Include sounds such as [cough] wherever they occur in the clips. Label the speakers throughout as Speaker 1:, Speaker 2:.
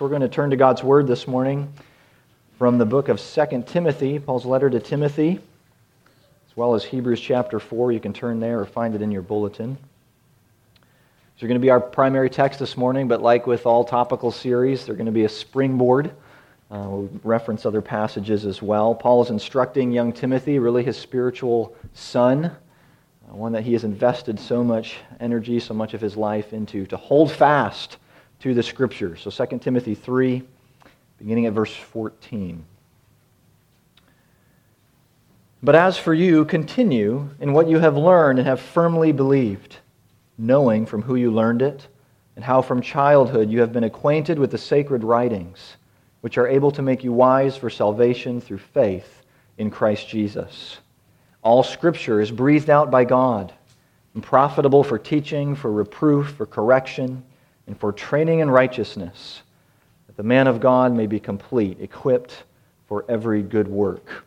Speaker 1: We're going to turn to God's Word this morning from the book of 2 Timothy, Paul's letter to Timothy, as well as Hebrews chapter 4. You can turn there or find it in your bulletin. These are going to be our primary text this morning, but like with all topical series, they're going to be a springboard. Uh, we'll reference other passages as well. Paul is instructing young Timothy, really his spiritual son, uh, one that he has invested so much energy, so much of his life into, to hold fast to the scriptures. So 2 Timothy 3, beginning at verse 14. But as for you, continue in what you have learned and have firmly believed, knowing from who you learned it, and how from childhood you have been acquainted with the sacred writings, which are able to make you wise for salvation through faith in Christ Jesus. All scripture is breathed out by God and profitable for teaching, for reproof, for correction and for training in righteousness, that the man of God may be complete, equipped for every good work.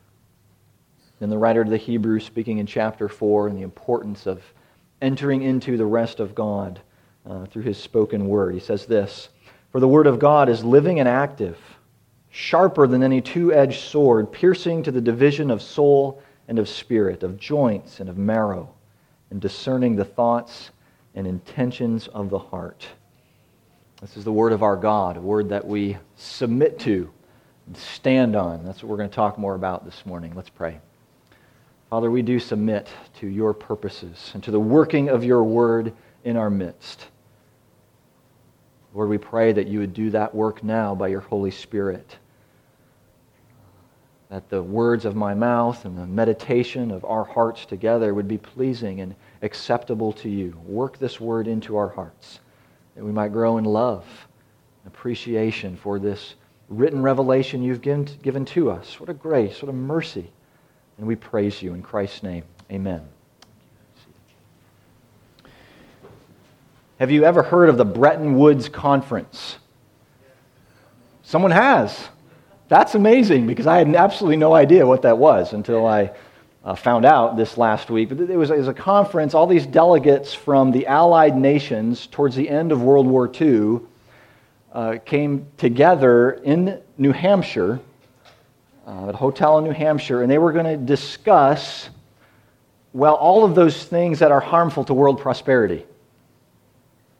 Speaker 1: Then the writer of the Hebrews, speaking in chapter 4, and the importance of entering into the rest of God uh, through his spoken word, he says this For the word of God is living and active, sharper than any two edged sword, piercing to the division of soul and of spirit, of joints and of marrow, and discerning the thoughts and intentions of the heart. This is the word of our God, a word that we submit to and stand on. That's what we're going to talk more about this morning. Let's pray. Father, we do submit to your purposes and to the working of your word in our midst. Lord, we pray that you would do that work now by your Holy Spirit. That the words of my mouth and the meditation of our hearts together would be pleasing and acceptable to you. Work this word into our hearts that we might grow in love and appreciation for this written revelation you've given, given to us. What a grace, what a mercy. And we praise you in Christ's name. Amen. Have you ever heard of the Bretton Woods Conference? Someone has. That's amazing because I had absolutely no idea what that was until I uh, found out this last week. But it was, it was a conference, all these delegates from the Allied nations towards the end of World War II uh, came together in New Hampshire, uh, at a hotel in New Hampshire, and they were going to discuss, well, all of those things that are harmful to world prosperity.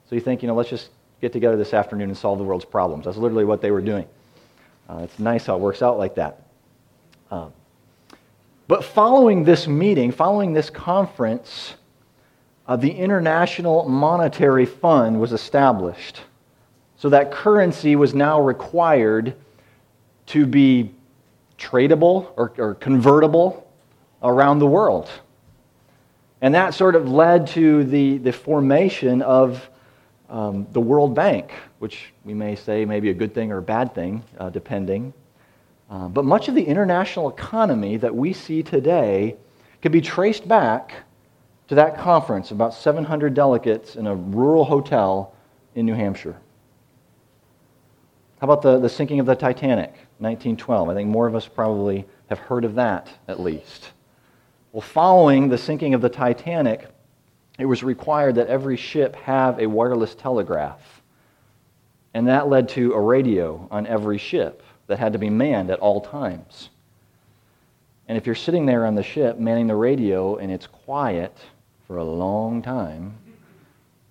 Speaker 1: So you think, you know, let's just get together this afternoon and solve the world's problems. That's literally what they were doing. Uh, it's nice how it works out like that. Um, but following this meeting, following this conference, uh, the International Monetary Fund was established. So that currency was now required to be tradable or, or convertible around the world. And that sort of led to the, the formation of um, the World Bank, which we may say may be a good thing or a bad thing, uh, depending. Uh, but much of the international economy that we see today can be traced back to that conference, about 700 delegates in a rural hotel in New Hampshire. How about the, the sinking of the Titanic, 1912? I think more of us probably have heard of that, at least. Well, following the sinking of the Titanic, it was required that every ship have a wireless telegraph. And that led to a radio on every ship that had to be manned at all times. And if you're sitting there on the ship manning the radio and it's quiet for a long time,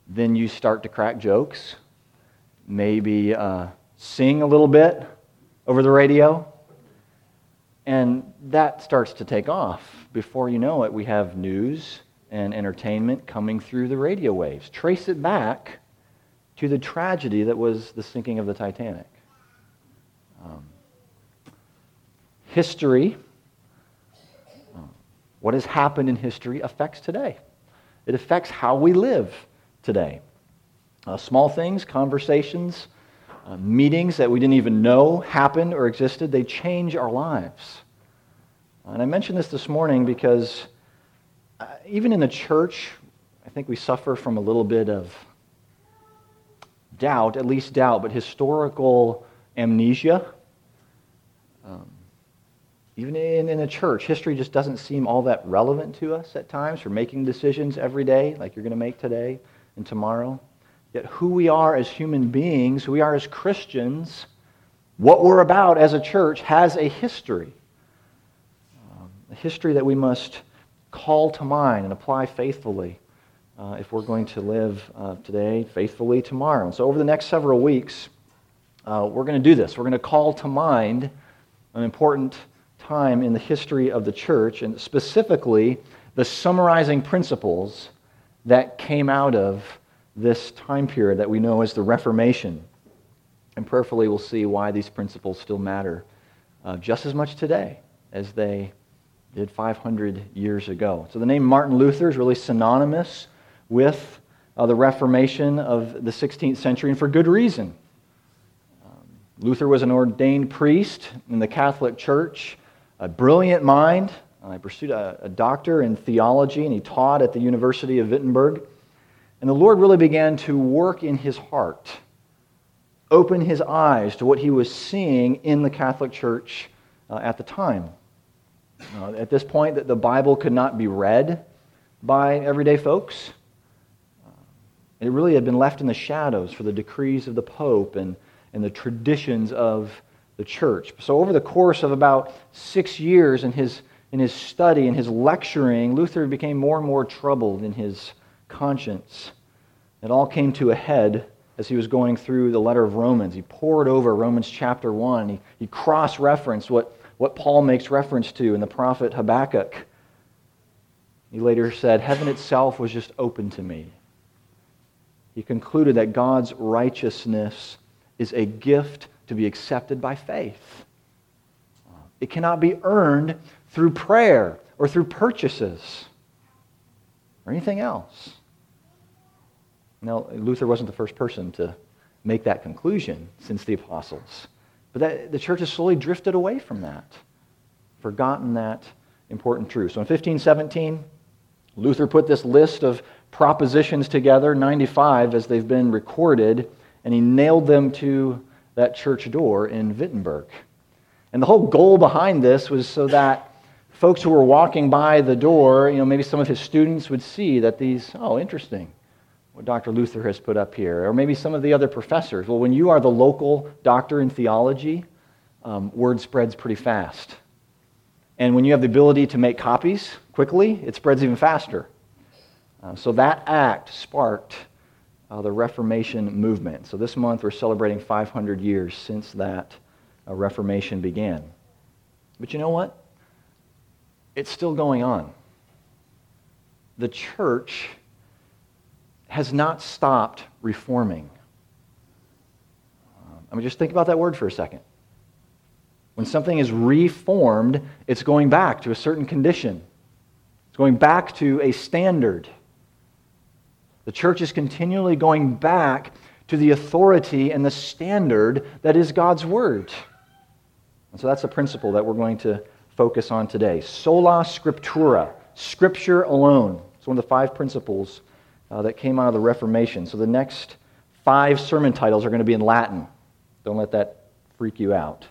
Speaker 1: then you start to crack jokes, maybe uh, sing a little bit over the radio, and that starts to take off. Before you know it, we have news and entertainment coming through the radio waves. Trace it back to the tragedy that was the sinking of the Titanic. Um, history, uh, what has happened in history, affects today. It affects how we live today. Uh, small things, conversations, uh, meetings that we didn't even know happened or existed, they change our lives. And I mentioned this this morning because uh, even in the church, I think we suffer from a little bit of doubt, at least doubt, but historical amnesia. Um, even in, in a church, history just doesn't seem all that relevant to us at times for making decisions every day, like you're going to make today and tomorrow. Yet, who we are as human beings, who we are as Christians, what we're about as a church has a history, um, a history that we must call to mind and apply faithfully uh, if we're going to live uh, today faithfully tomorrow. And so, over the next several weeks, uh, we're going to do this. We're going to call to mind an important time in the history of the church, and specifically the summarizing principles that came out of this time period that we know as the Reformation. And prayerfully, we'll see why these principles still matter uh, just as much today as they did 500 years ago. So the name Martin Luther is really synonymous with uh, the Reformation of the 16th century, and for good reason. Luther was an ordained priest in the Catholic Church, a brilliant mind. I pursued a, a doctor in theology, and he taught at the University of Wittenberg. And the Lord really began to work in his heart, open his eyes to what he was seeing in the Catholic Church uh, at the time. Uh, at this point, that the Bible could not be read by everyday folks. It really had been left in the shadows for the decrees of the Pope and, and the traditions of the church. So, over the course of about six years in his, in his study and his lecturing, Luther became more and more troubled in his conscience. It all came to a head as he was going through the letter of Romans. He pored over Romans chapter 1. He, he cross referenced what what Paul makes reference to in the prophet Habakkuk. He later said, Heaven itself was just open to me. He concluded that God's righteousness is a gift to be accepted by faith. It cannot be earned through prayer or through purchases or anything else. Now, Luther wasn't the first person to make that conclusion since the apostles. But that, the church has slowly drifted away from that, forgotten that important truth. So in 1517, Luther put this list of propositions together, 95 as they've been recorded, and he nailed them to that church door in Wittenberg. And the whole goal behind this was so that folks who were walking by the door, you know, maybe some of his students would see that these, oh, interesting what Dr. Luther has put up here, or maybe some of the other professors. Well, when you are the local doctor in theology, um, word spreads pretty fast. And when you have the ability to make copies quickly, it spreads even faster. Uh, so that act sparked uh, the Reformation movement. So this month we're celebrating 500 years since that uh, Reformation began. But you know what? It's still going on. The church has not stopped reforming. Um, I mean, just think about that word for a second. When something is reformed, it's going back to a certain condition, it's going back to a standard. The church is continually going back to the authority and the standard that is God's Word. And so that's a principle that we're going to focus on today. Sola Scriptura, Scripture alone. It's one of the five principles uh, that came out of the Reformation. So the next five sermon titles are going to be in Latin. Don't let that freak you out.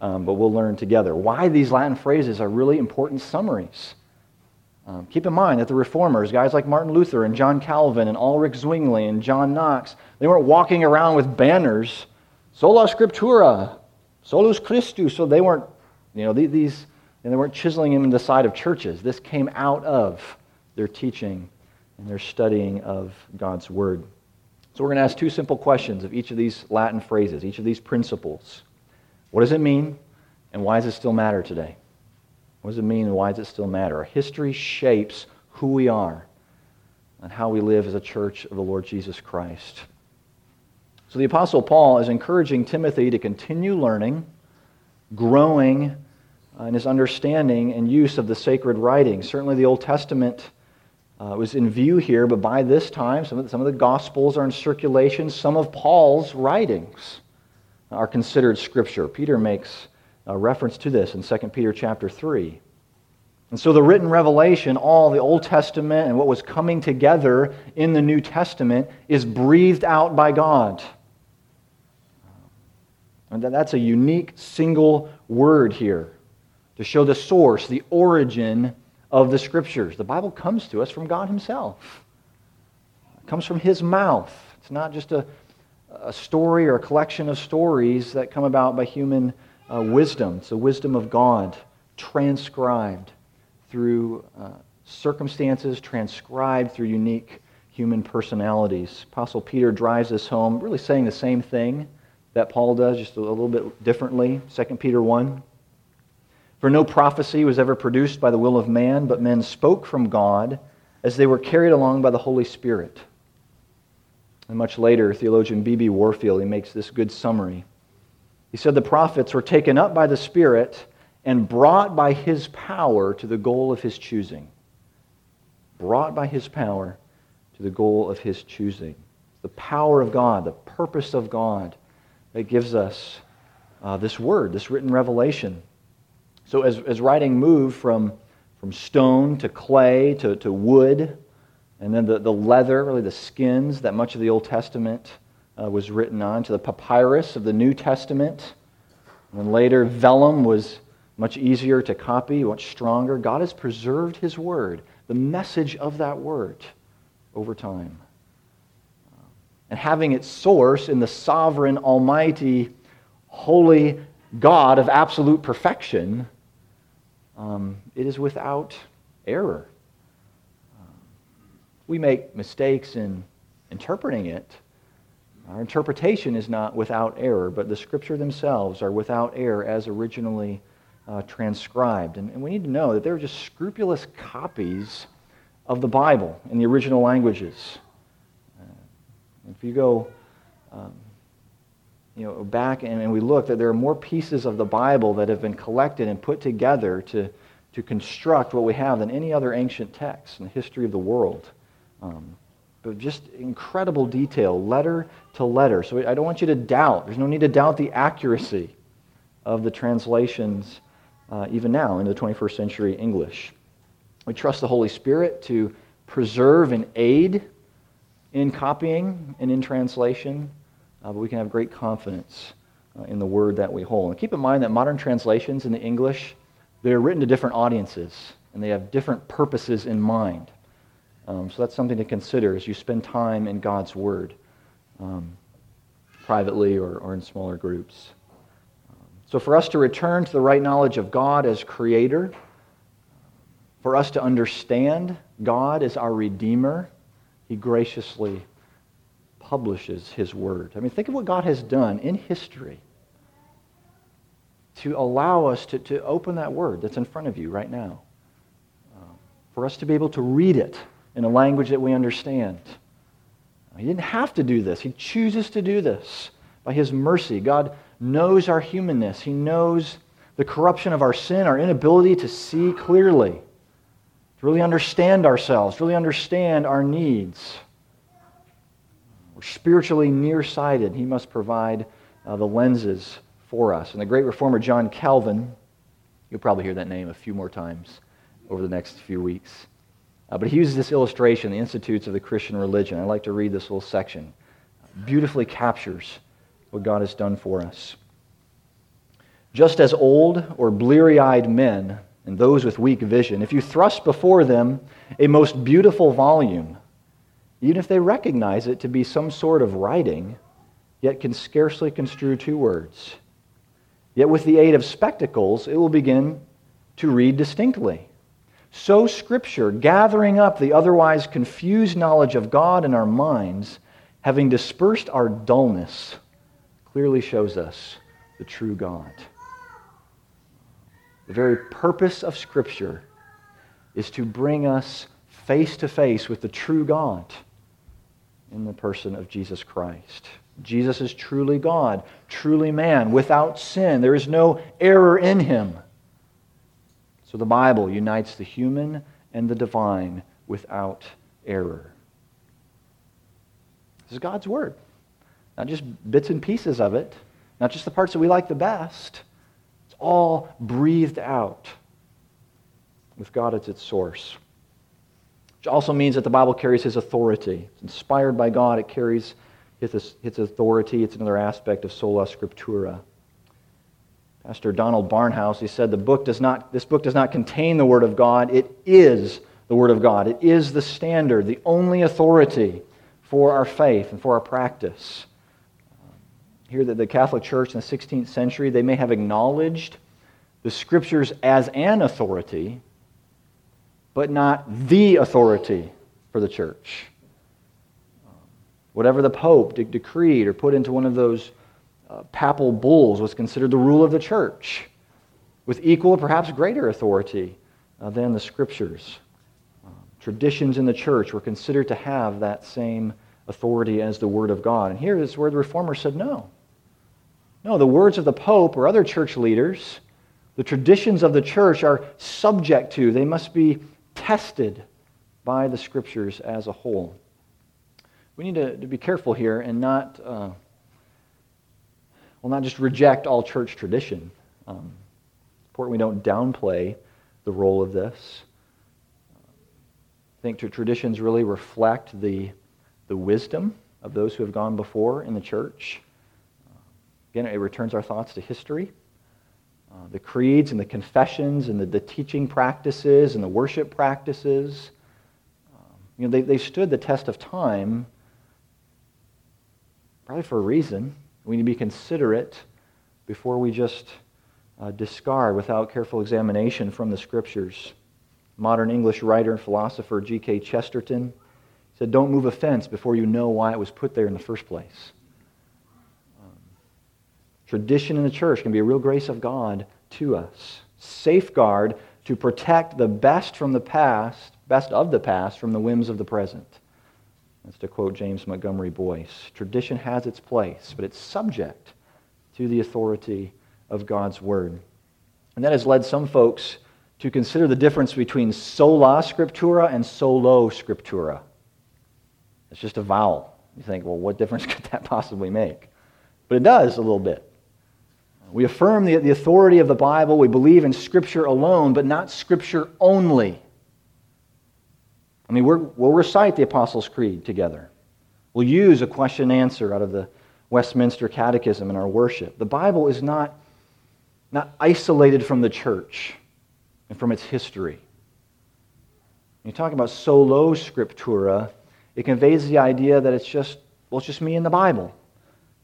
Speaker 1: Um, but we'll learn together why these Latin phrases are really important summaries. Um, keep in mind that the reformers, guys like Martin Luther and John Calvin and Ulrich Zwingli and John Knox, they weren't walking around with banners, sola scriptura, solus Christus. So they weren't, you know, these, and they weren't chiseling them in the side of churches. This came out of their teaching and their studying of God's Word. So we're going to ask two simple questions of each of these Latin phrases, each of these principles. What does it mean, and why does it still matter today? What does it mean, and why does it still matter? Our history shapes who we are and how we live as a church of the Lord Jesus Christ. So the Apostle Paul is encouraging Timothy to continue learning, growing in his understanding and use of the sacred writings. Certainly the Old Testament uh, was in view here, but by this time, some of, the, some of the Gospels are in circulation. Some of Paul's writings are considered Scripture. Peter makes a reference to this in 2 Peter chapter 3. And so the written revelation, all the Old Testament and what was coming together in the New Testament, is breathed out by God. And that's a unique single word here to show the source, the origin of the scriptures. The Bible comes to us from God Himself, it comes from His mouth. It's not just a, a story or a collection of stories that come about by human uh, wisdom. It's the wisdom of God transcribed through uh, circumstances, transcribed through unique human personalities. Apostle Peter drives this home, really saying the same thing that Paul does, just a little bit differently. 2 Peter 1. For no prophecy was ever produced by the will of man, but men spoke from God as they were carried along by the Holy Spirit. And much later, theologian B.B. Warfield, he makes this good summary. He said the prophets were taken up by the Spirit and brought by his power to the goal of his choosing. Brought by his power to the goal of his choosing. The power of God, the purpose of God that gives us uh, this word, this written revelation. So as, as writing moved from, from stone to clay to, to wood, and then the, the leather, really the skins that much of the Old Testament uh, was written on, to the papyrus of the New Testament, and later vellum was much easier to copy, much stronger. God has preserved His Word, the message of that Word, over time. And having its source in the sovereign, almighty, holy God of absolute perfection, um, it is without error. Um, we make mistakes in interpreting it. Our interpretation is not without error, but the scripture themselves are without error as originally uh, transcribed. And, and we need to know that they're just scrupulous copies of the Bible in the original languages. Uh, if you go um, you know, back and, and we look, that there are more pieces of the Bible that have been collected and put together to, to construct what we have than any other ancient text in the history of the world. Um, but just incredible detail, letter to letter. So I don't want you to doubt. There's no need to doubt the accuracy of the translations uh, even now in the 21st century English. We trust the Holy Spirit to preserve and aid in copying and in translation, uh, but we can have great confidence uh, in the word that we hold. And keep in mind that modern translations in the English, they're written to different audiences, and they have different purposes in mind. Um, so that's something to consider as you spend time in God's Word, um, privately or, or in smaller groups. Um, so for us to return to the right knowledge of God as Creator, for us to understand God as our Redeemer, He graciously publishes His Word. I mean, think of what God has done in history to allow us to, to open that Word that's in front of you right now, um, for us to be able to read it in a language that we understand. He didn't have to do this. He chooses to do this by His mercy. God knows our humanness. He knows the corruption of our sin, our inability to see clearly to really understand ourselves, really understand our needs. We're spiritually nearsighted. He must provide uh, the lenses for us. And the great reformer John Calvin, you'll probably hear that name a few more times over the next few weeks. Uh, but he uses this illustration, the Institutes of the Christian Religion. I'd like to read this little section. beautifully captures what God has done for us. Just as old or bleary eyed men and those with weak vision, if you thrust before them a most beautiful volume, even if they recognize it to be some sort of writing, yet can scarcely construe two words, yet with the aid of spectacles, it will begin to read distinctly. So, Scripture, gathering up the otherwise confused knowledge of God in our minds, having dispersed our dullness, clearly shows us the true God. The very purpose of Scripture is to bring us face to face with the true God in the person of Jesus Christ. Jesus is truly God, truly man, without sin. There is no error in him. So the Bible unites the human and the divine without error. This is God's Word. Not just bits and pieces of it, not just the parts that we like the best It's all breathed out with God as its source. Which also means that the Bible carries his authority. It's inspired by God, it carries his, authority. It's another aspect of sola scriptura. Pastor Donald Barnhouse, he said, the book does not, this book does not contain the Word of God. It is the Word of God. It is the standard, the only authority for our faith and for our practice. Um, here that the Catholic Church in the 16th century, they may have acknowledged the scriptures as an authority, but not the authority for the church. Um, whatever the Pope de- decreed or put into one of those uh, papal bulls was considered the rule of the church, with equal or perhaps greater authority uh, than the scriptures. Um, traditions in the church were considered to have that same authority as the Word of God. And here is where the Reformers said no. No, the words of the Pope or other church leaders, the traditions of the church are subject to, they must be tested by the Scriptures as a whole. We need to, to be careful here and not, uh, well, not just reject all church tradition. Um, it's important we don't downplay the role of this. I think traditions really reflect the, the wisdom of those who have gone before in the church. Again, it returns our thoughts to history. Uh, the creeds and the confessions and the, the teaching practices and the worship practices. Um, you know, they, they stood the test of time probably for a reason. We need to be considerate before we just uh, discard without careful examination from the scriptures. Modern English writer and philosopher G.K. Chesterton said, Don't move a fence before you know why it was put there in the first place. Um, tradition in the church can be a real grace of God to us. Safeguard to protect the best from the past, best of the past, from the whims of the present. That's to quote James Montgomery Boice. Tradition has its place, but it's subject to the authority of God's Word. And that has led some folks to consider the difference between sola scriptura and solo scriptura. It's just a vowel. You think, well, what difference [laughs] could that possibly make? But it does a little bit. We affirm the, the authority of the Bible. We believe in Scripture alone, but not Scripture only. I mean, we will recite the Apostles' Creed together. We'll use a question and answer out of the Westminster Catechism in our worship. The Bible is not, not isolated from the church and from its history. When you talk about solo scriptura, it conveys the idea that it's just, well, it's just me and the Bible.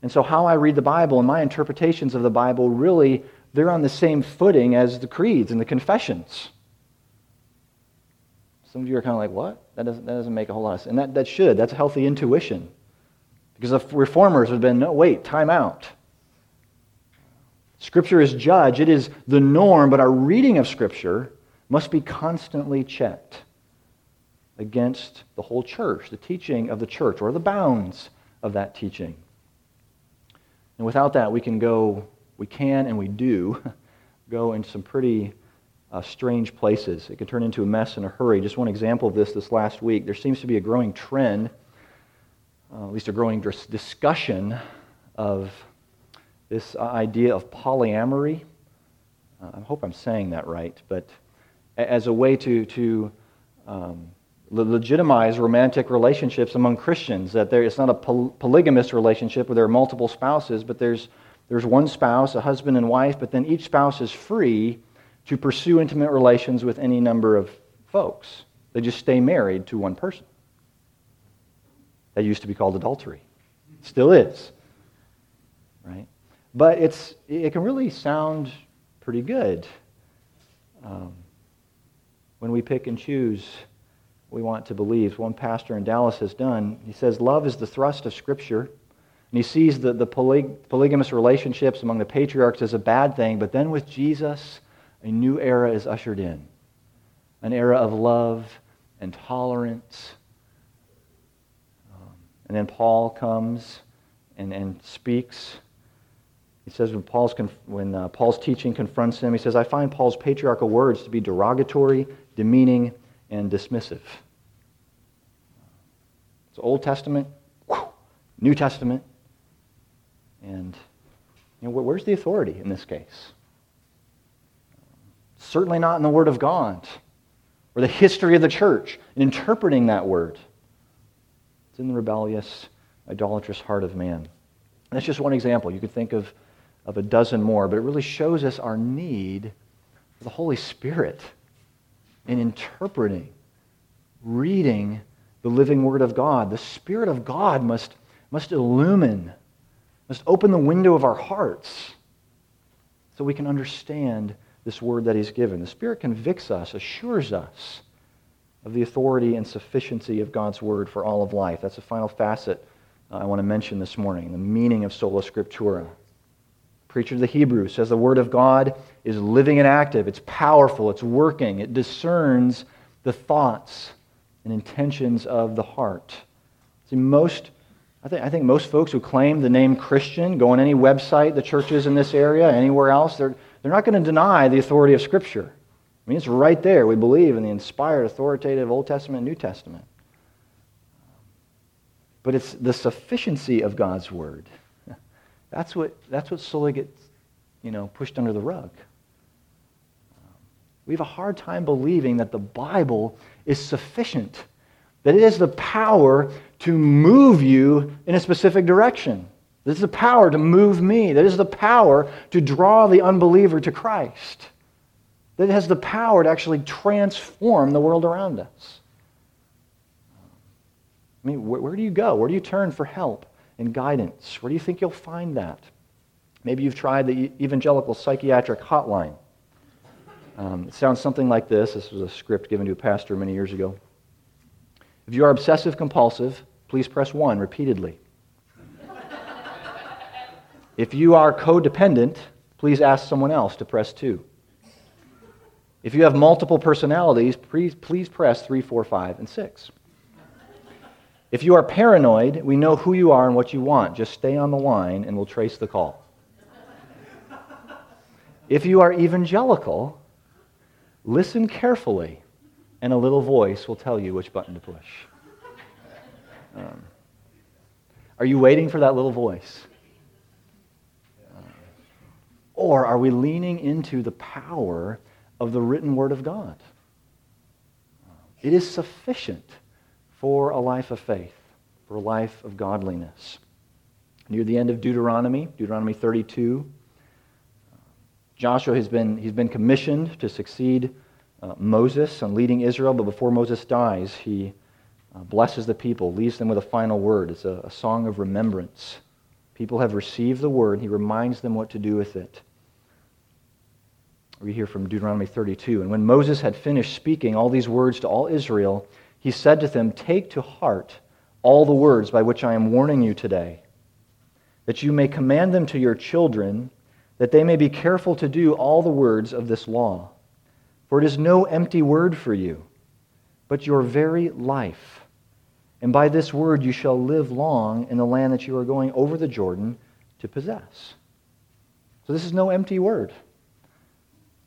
Speaker 1: And so how I read the Bible and my interpretations of the Bible really, they're on the same footing as the creeds and the confessions. Some of you are kind of like, what? That doesn't, that doesn't make a whole lot of sense. And that, that should. That's a healthy intuition. Because the reformers have been, no, wait, time out. Scripture is judge. It is the norm, but our reading of Scripture must be constantly checked against the whole church, the teaching of the church, or the bounds of that teaching. And without that, we can go, we can and we do [laughs] go in some pretty uh, strange places. It can turn into a mess in a hurry. Just one example of this this last week. There seems to be a growing trend, uh, at least a growing dis- discussion of this idea of polyamory. Uh, I hope I'm saying that right, but as a way to, to um, legitimize romantic relationships among Christians. That there, it's not a poly- polygamous relationship where there are multiple spouses, but there's, there's one spouse, a husband and wife, but then each spouse is free to pursue intimate relations with any number of folks. They just stay married to one person. That used to be called adultery. Still is. Right? But it's, it can really sound pretty good um, when we pick and choose we want to believe. One pastor in Dallas has done. He says, Love is the thrust of Scripture. And he sees the, the poly, polygamous relationships among the patriarchs as a bad thing, but then with Jesus, a new era is ushered in an era of love and tolerance. Um, and then Paul comes and, and speaks. He says when, Paul's, when uh, Paul's teaching confronts him, he says, I find Paul's patriarchal words to be derogatory, demeaning, and dismissive. It's Old Testament, New Testament, and you know, where's the authority in this case? Certainly not in the Word of God or the history of the church in interpreting that word. It's in the rebellious, idolatrous heart of man. That's just one example. You could think of, of a dozen more, but it really shows us our need for the Holy Spirit in interpreting, reading the living Word of God. The Spirit of God must, must illumine must open the window of our hearts so we can understand this word that He's given. The Spirit convicts us, assures us of the authority and sufficiency of God's word for all of life. That's the final facet uh, I want to mention this morning the meaning of sola scriptura. Preacher of the Hebrews says the Word of God is living and active. It's powerful. It's working. It discerns the thoughts and intentions of the heart. See, most, I think, I think most folks who claim the name Christian, go on any website, the churches in this area, anywhere else, they're, they're not going to deny the authority of Scripture. I mean, it's right there. We believe in the inspired, authoritative Old Testament and New Testament but it's the sufficiency of God's word. [laughs] That's what, that's what slowly gets, you know, pushed under the rug. We have a hard time believing that the Bible is sufficient, that it has the power to move you in a specific direction. This is the power to move me. That is the power to draw the unbeliever to Christ. That has the power to actually transform the world around us. I mean, where, where do you go? Where do you turn for help and guidance? Where do you think you'll find that? Maybe you've tried the Evangelical Psychiatric Hotline. Um, it sounds something like this. This was a script given to a pastor many years ago. If you are obsessive compulsive, please press 1 repeatedly. If you are codependent, please ask someone else to press 2. If you have multiple personalities, please, please press 3, 4, 5, and 6. If you are paranoid, we know who you are and what you want. Just stay on the line and we'll trace the call. If you are evangelical, listen carefully and a little voice will tell you which button to push. Um, are you waiting for that little voice? Or are we leaning into the power of the written word of God? It is sufficient for a life of faith, for a life of godliness. Near the end of Deuteronomy, Deuteronomy 32, Joshua has been, he's been commissioned to succeed uh, Moses on leading Israel, but before Moses dies, he uh, blesses the people, leaves them with a final word. It's a, a song of remembrance. People have received the word, he reminds them what to do with it. We hear from Deuteronomy 32. And when Moses had finished speaking all these words to all Israel, he said to them, Take to heart all the words by which I am warning you today, that you may command them to your children, that they may be careful to do all the words of this law. For it is no empty word for you, but your very life. And by this word you shall live long in the land that you are going over the Jordan to possess. So this is no empty word.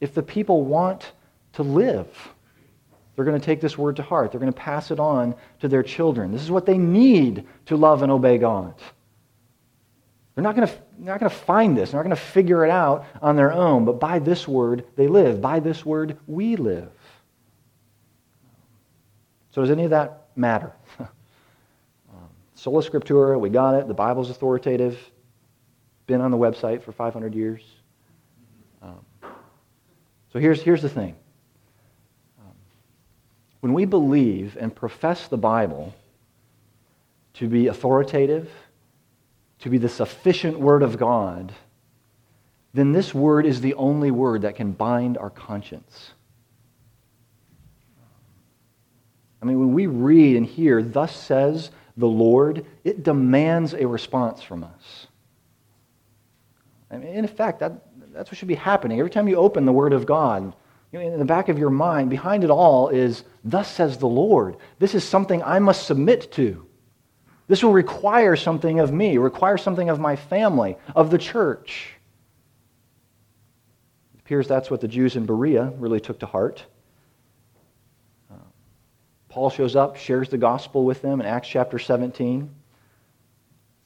Speaker 1: If the people want to live, they're going to take this word to heart. They're going to pass it on to their children. This is what they need to love and obey God. They're not going to, not going to find this. They're not going to figure it out on their own. But by this word, they live. By this word, we live. So does any of that matter? [laughs] Sola Scriptura, we got it. The Bible's authoritative. Been on the website for 500 years. So here's, here's the thing when we believe and profess the Bible to be authoritative, to be the sufficient Word of God, then this Word is the only Word that can bind our conscience. I mean, when we read and hear, Thus says the Lord, it demands a response from us. I mean, in effect, that, that's what should be happening. Every time you open the Word of God, you know, in the back of your mind, behind it all is, Thus says the Lord. This is something I must submit to. This will require something of me, require something of my family, of the church. It appears that's what the Jews in Berea really took to heart. Uh, Paul shows up, shares the gospel with them in Acts chapter 17. It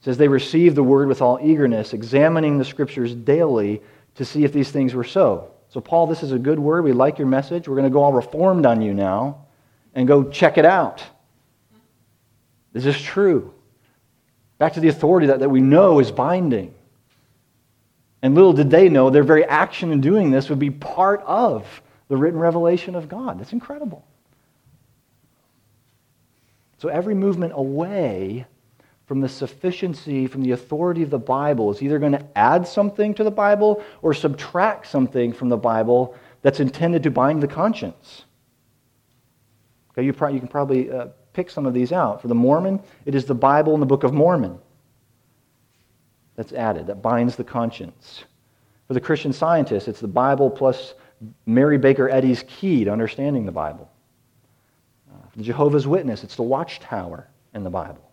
Speaker 1: says they received the word with all eagerness, examining the scriptures daily to see if these things were so. So, Paul, this is a good word. We like your message. We're going to go all reformed on you now and go check it out. This is this true? Back to the authority that, that we know is binding. And little did they know their very action in doing this would be part of the written revelation of God. That's incredible. So every movement away from the sufficiency, from the authority of the Bible is either going to add something to the Bible or subtract something from the Bible that's intended to bind the conscience. Okay, you, pro- you can probably uh, pick some of these out. For the Mormon, it is the Bible and the Book of Mormon that's added, that binds the conscience. For the Christian scientist, it's the Bible plus Mary Baker Eddy's key to understanding the Bible. Uh, for the Jehovah's Witness, it's the watchtower in the Bible.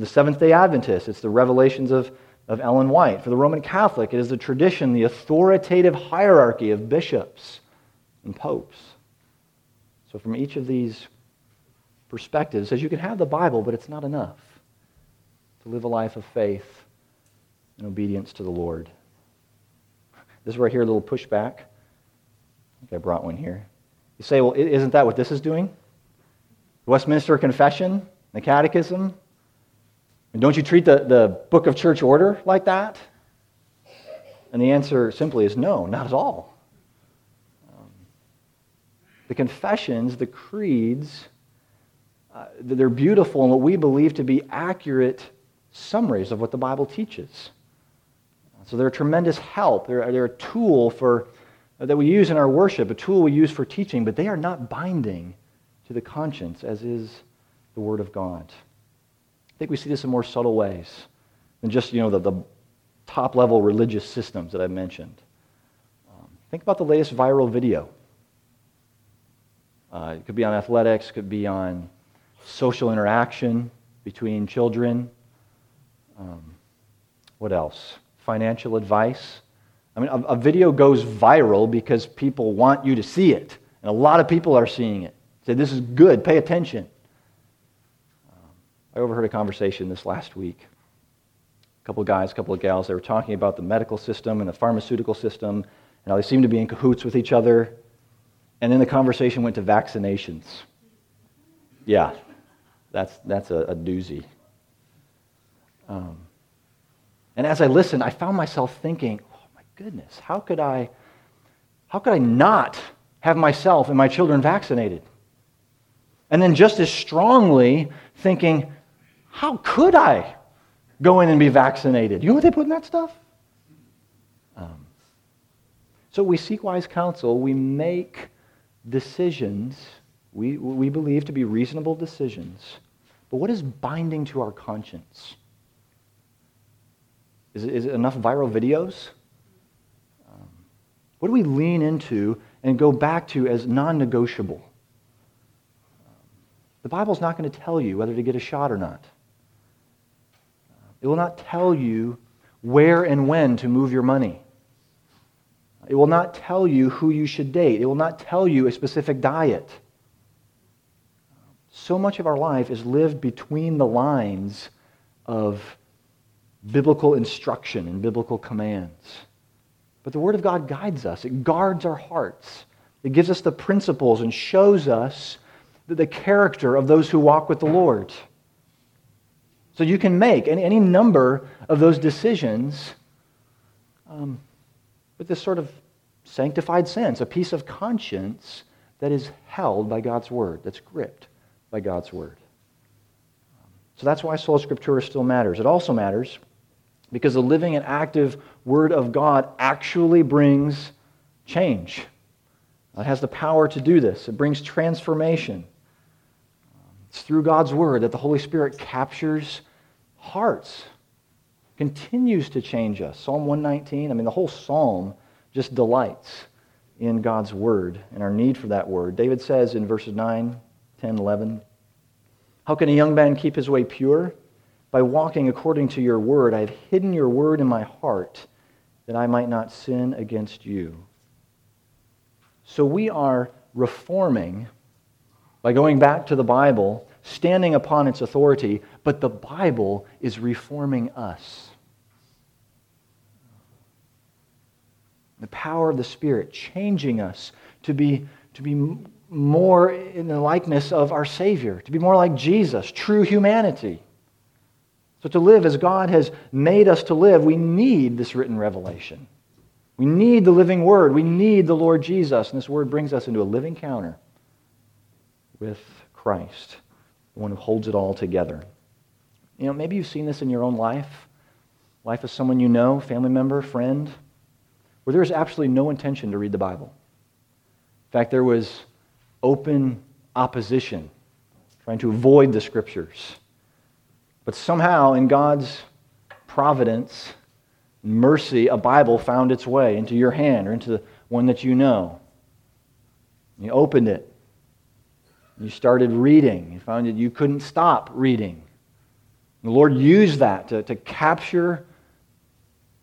Speaker 1: The Seventh day Adventist, it's the revelations of, of Ellen White. For the Roman Catholic, it is the tradition, the authoritative hierarchy of bishops and popes. So, from each of these perspectives, says you can have the Bible, but it's not enough to live a life of faith and obedience to the Lord. This is where I hear a little pushback. I think I brought one here. You say, well, isn't that what this is doing? The Westminster Confession, the Catechism? And don't you treat the, the book of church order like that? And the answer simply is no, not at all. Um, the confessions, the creeds, uh, they're beautiful and what we believe to be accurate summaries of what the Bible teaches. So they're a tremendous help. They're, they're a tool for, uh, that we use in our worship, a tool we use for teaching, but they are not binding to the conscience as is the Word of God. I think we see this in more subtle ways than just you know, the, the top level religious systems that I mentioned. Um, think about the latest viral video. Uh, it could be on athletics, could be on social interaction between children. Um, what else? financial advice. I mean, a, a, video goes viral because people want you to see it. And a lot of people are seeing it. Say, this is good, pay attention. I overheard a conversation this last week. A couple of guys, a couple of gals, they were talking about the medical system and the pharmaceutical system and how they seem to be in cahoots with each other. And then the conversation went to vaccinations. Yeah, that's, that's a, a doozy. Um, and as I listened, I found myself thinking, oh my goodness, how could I, how could I not have myself and my children vaccinated? And then just as strongly thinking, how could I go in and be vaccinated? You know what they put in that stuff? Um, so we seek wise counsel. We make decisions we, we believe to be reasonable decisions. But what is binding to our conscience? Is it, is it enough viral videos? Um, what do we lean into and go back to as non negotiable? Um, the Bible's not going to tell you whether to get a shot or not. It will not tell you where and when to move your money. It will not tell you who you should date. It will not tell you a specific diet. So much of our life is lived between the lines of biblical instruction and biblical commands. But the Word of God guides us, it guards our hearts, it gives us the principles and shows us the character of those who walk with the Lord. So you can make any, any number of those decisions um, with this sort of sanctified sense, a peace of conscience that is held by God's Word, that's gripped by God's Word. So that's why Sola Scriptura still matters. It also matters because the living and active Word of God actually brings change. It has the power to do this, it brings transformation. It's through God's Word that the Holy Spirit captures hearts, continues to change us. Psalm 119, I mean, the whole psalm just delights in God's Word and our need for that Word. David says in verses 9, 10, 11, How can a young man keep his way pure? by walking according to your word. I have hidden your word in my heart that I might not sin against you. So we are reforming by going back to the Bible, standing upon its authority, but the Bible is reforming us. The power of the Spirit changing us to be, to be more in the likeness of our Savior, to be more like Jesus, true humanity. So, to live as God has made us to live, we need this written revelation. We need the living Word. We need the Lord Jesus. And this Word brings us into a living counter with Christ, the one who holds it all together. You know, maybe you've seen this in your own life, life of someone you know, family member, friend, where there was absolutely no intention to read the Bible. In fact, there was open opposition, trying to avoid the scriptures. But somehow, in God's providence, mercy, a Bible found its way into your hand or into the one that you know. You opened it. You started reading. You found that you couldn't stop reading. The Lord used that to, to capture,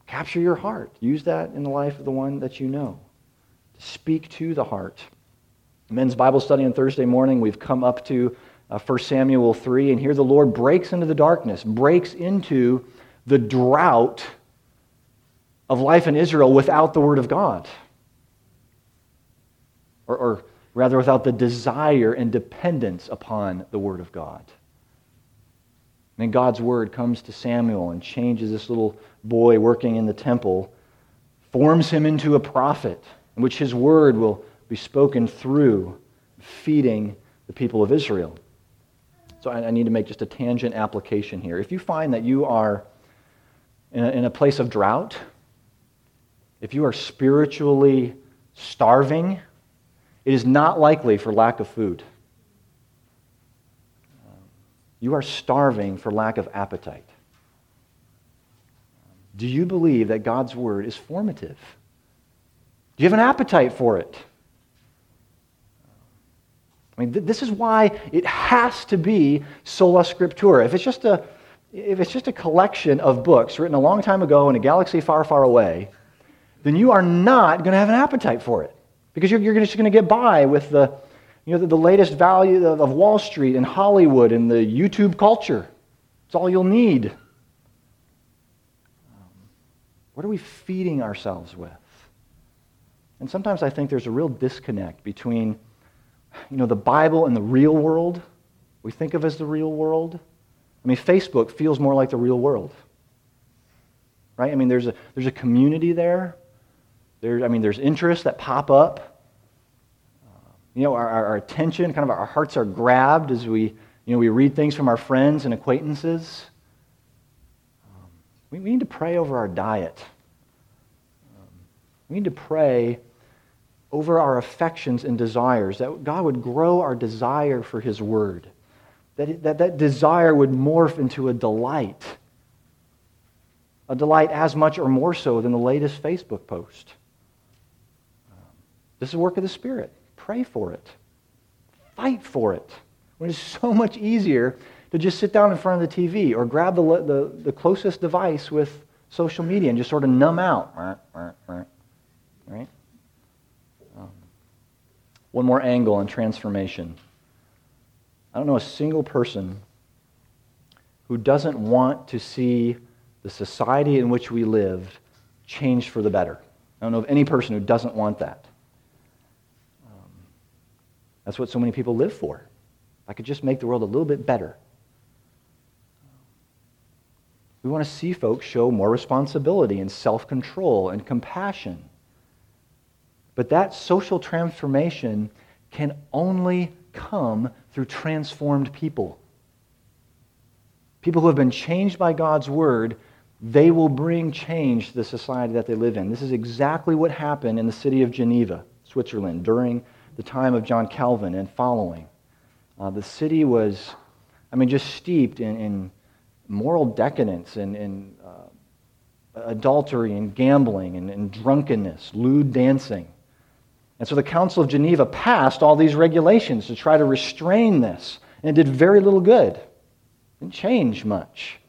Speaker 1: capture your heart. Use that in the life of the one that you know. To speak to the heart. Men's Bible study on Thursday morning, we've come up to uh, 1 Samuel 3, and here the Lord breaks into the darkness, breaks into the drought of life in Israel without the Word of God. Or, or rather, without the desire and dependence upon the Word of God. And then God's Word comes to Samuel and changes this little boy working in the temple, forms him into a prophet, in which his Word will be spoken through, feeding the people of Israel. So I, need to make just a tangent application here. If you find that you are in a, in a place of drought, if you are spiritually starving, it is not likely for lack of food. You are starving for lack of appetite. Do you believe that God's word is formative? Do you have an appetite for it? I mean, th- this is why it has to be sola scriptura. If it's just a if it's just a collection of books written a long time ago in a galaxy far, far away, then you are not going to have an appetite for it because you're, you're just going to get by with the, you know, the, the latest value of, of Wall Street and Hollywood and the YouTube culture. It's all you'll need. Um, what are we feeding ourselves with? And sometimes I think there's a real disconnect between you know, the Bible and the real world. We think of as the real world. I mean, Facebook feels more like the real world. Right? I mean, there's a, there's a community there. I mean, there's interests that pop up. You know, our, our attention, kind of our hearts are grabbed as we, you know, we read things from our friends and acquaintances. Um, we, we, need to pray over our diet. Um, we need to pray over our affections and desires, that God would grow our desire for His Word, that that, that desire would morph into a delight, a delight as much or more so than the latest Facebook post. This is the work of the Spirit. Pray for it. Fight for it. When it's so much easier to just sit down in front of the TV or grab the, the, the closest device with social media and just sort of numb out. Right? Um, one more angle on transformation. I don't know a single person who doesn't want to see the society in which we live changed for the better. I don't know of any person who doesn't want that. That's what so many people live for. If I could just make the world a little bit better. We want to see folks show more responsibility and self control and compassion. But that social transformation can only come through transformed people. People who have been changed by God's word, they will bring change to the society that they live in. This is exactly what happened in the city of Geneva, Switzerland, during the time of John Calvin and following. Uh, the city was, I mean, just steeped in, in moral decadence and, uh, adultery and gambling and, and drunkenness, lewd dancing. And so the Council of Geneva passed all these regulations to try to restrain this, and it did very little good. Didn't change much.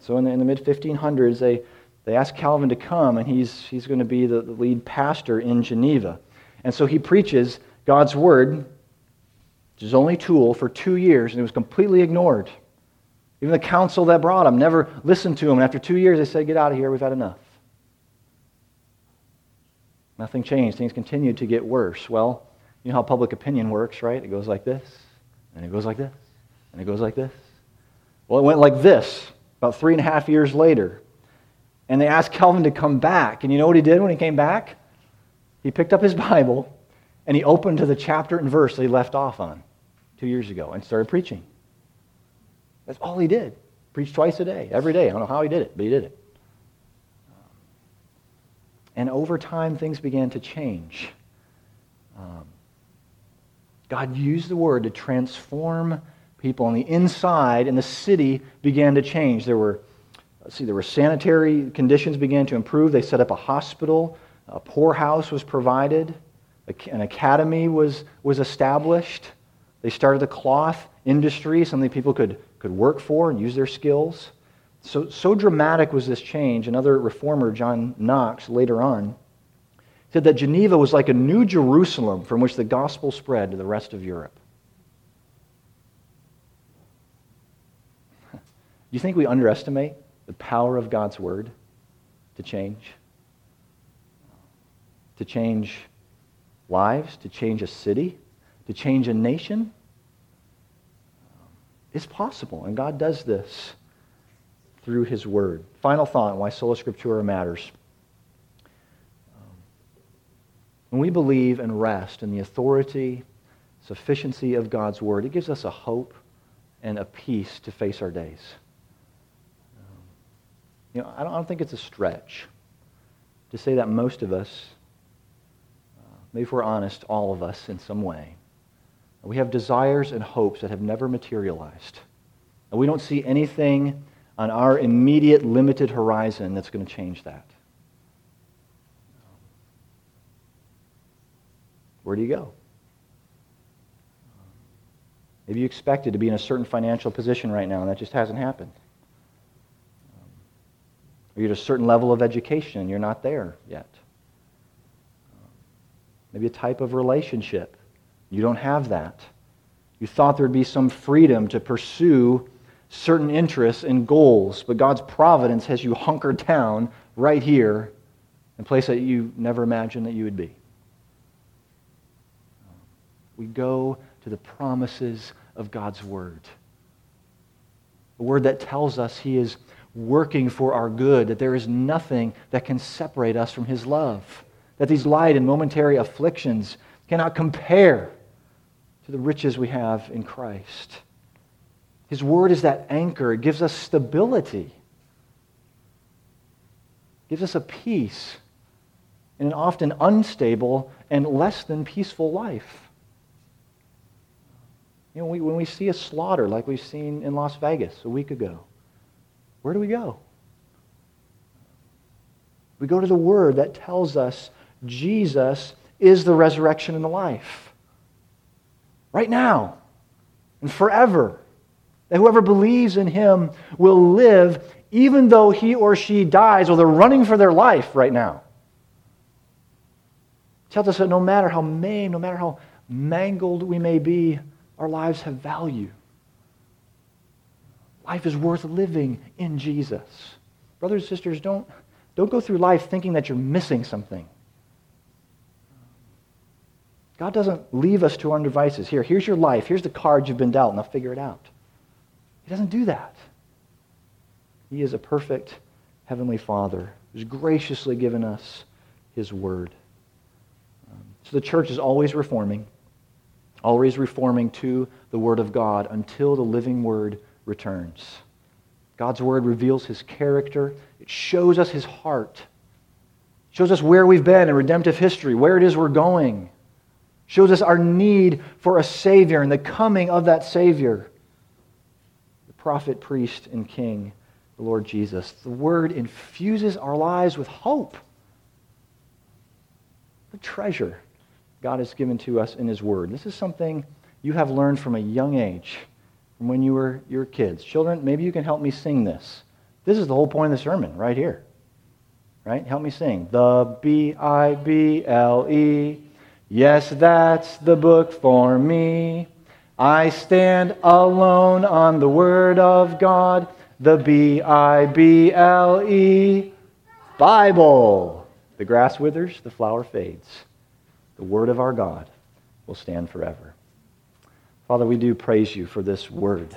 Speaker 1: So in the, the mid 1500s, they, they asked Calvin to come, and he's, he's going to be the, the lead pastor in Geneva. And so he preaches God's word, which is his only tool, for two years, and it was completely ignored. Even the council that brought him never listened to him. And after two years, they said, Get out of here, we've had enough. Nothing changed. Things continued to get worse. Well, you know how public opinion works, right? It goes like this, and it goes like this, and it goes like this. Well, it went like this about three and a half years later. And they asked Calvin to come back. And you know what he did when he came back? He picked up his [laughs] Bible and he opened to the chapter and verse that he left off on two years ago and started preaching. That's all he did. Preached twice a day, every day. I don't know how he did it, but he did it. And over time, things began to change. Um, God used the word to transform people on the inside, and the city began to change. There were, see, there were sanitary conditions began to improve. They set up a hospital. A poorhouse was provided. An academy was, was established. They started a cloth industry, something people could, could work for and use their skills. So, so dramatic was this change. Another reformer, John Knox, later on, said that Geneva was like a new Jerusalem from which the gospel spread to the rest of Europe. [laughs] Do you think we underestimate the power of God's word to change? To change lives, to change a city, to change a nation? It's possible, and God does this through His Word. Final thought why Sola Scriptura matters. When we believe and rest in the authority, sufficiency of God's Word, it gives us a hope and a peace to face our days. You know, I don't, think it's a stretch to say that most of us, if we're honest, all of us in some way, we have desires and hopes that have never materialized. And we don't see anything on our immediate limited horizon that's going to change that. Where do you go? Maybe you expected to be in a certain financial position right now, and that just hasn't happened. Or you're at a certain level of education, and you're not there yet. Maybe a type of relationship. You don't have that. You thought there'd be some freedom to pursue certain interests and goals, but God's providence has you hunkered down right here in a place that you never imagined that you would be we go to the promises of God's Word. A Word that tells us He is working for our good, that there is nothing that can separate us from His love, that these light and momentary afflictions cannot compare to the riches we have in Christ. His Word is that anchor, it gives us stability, it gives us a peace in an often unstable and less than peaceful life. You know, we, when we see a slaughter like we've seen in Las Vegas a week ago, where do we go? We go to the Word that tells us Jesus is the resurrection and the life. Right now and forever. That whoever believes in him will live even though he or she dies or they're running for their life right now. It tells us that no matter how maimed, no matter how mangled we may be, our lives have value. Life is worth living in Jesus. Brothers and sisters, don't, don't go through life thinking that you're missing something. God doesn't leave us to our own devices. Here, here's your life. Here's the cards you've been dealt. Now figure it out. He doesn't do that. He is a perfect Heavenly Father who's graciously given us His Word. Um, so the church is always reforming always reforming to the Word of God until the living Word returns. God's Word reveals His character, it shows us His heart, it shows us where we've been in redemptive history, where it is we're going, shows us our need for a Savior and the coming of that Savior, the prophet, priest, and king, the Lord Jesus. The Word infuses our lives with hope. The treasure God has given to us in His Word. This is something you have learned from a young age, from when you were your kids. Children, maybe you can help me sing this. This is the whole point of the sermon, right here. Right? Help me sing. The B I B L E. Yes, that's the book for me. I stand alone on the Word of God. The B I B L E. Bible. The grass withers, the flower fades the word of our God will stand forever. Father, we do praise you for this word,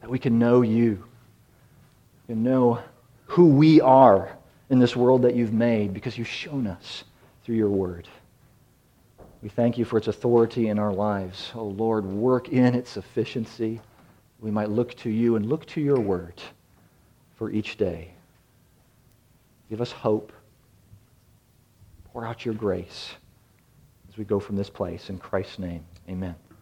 Speaker 1: that we can know you, and know who we are in this world that you've made because you've shown us through your word. We thank you for its authority in our lives. Oh Lord, work in its sufficiency. We might look to you and look to your word for each day. Give us hope. Pour out your grace as we go from this place. In Christ's name, amen.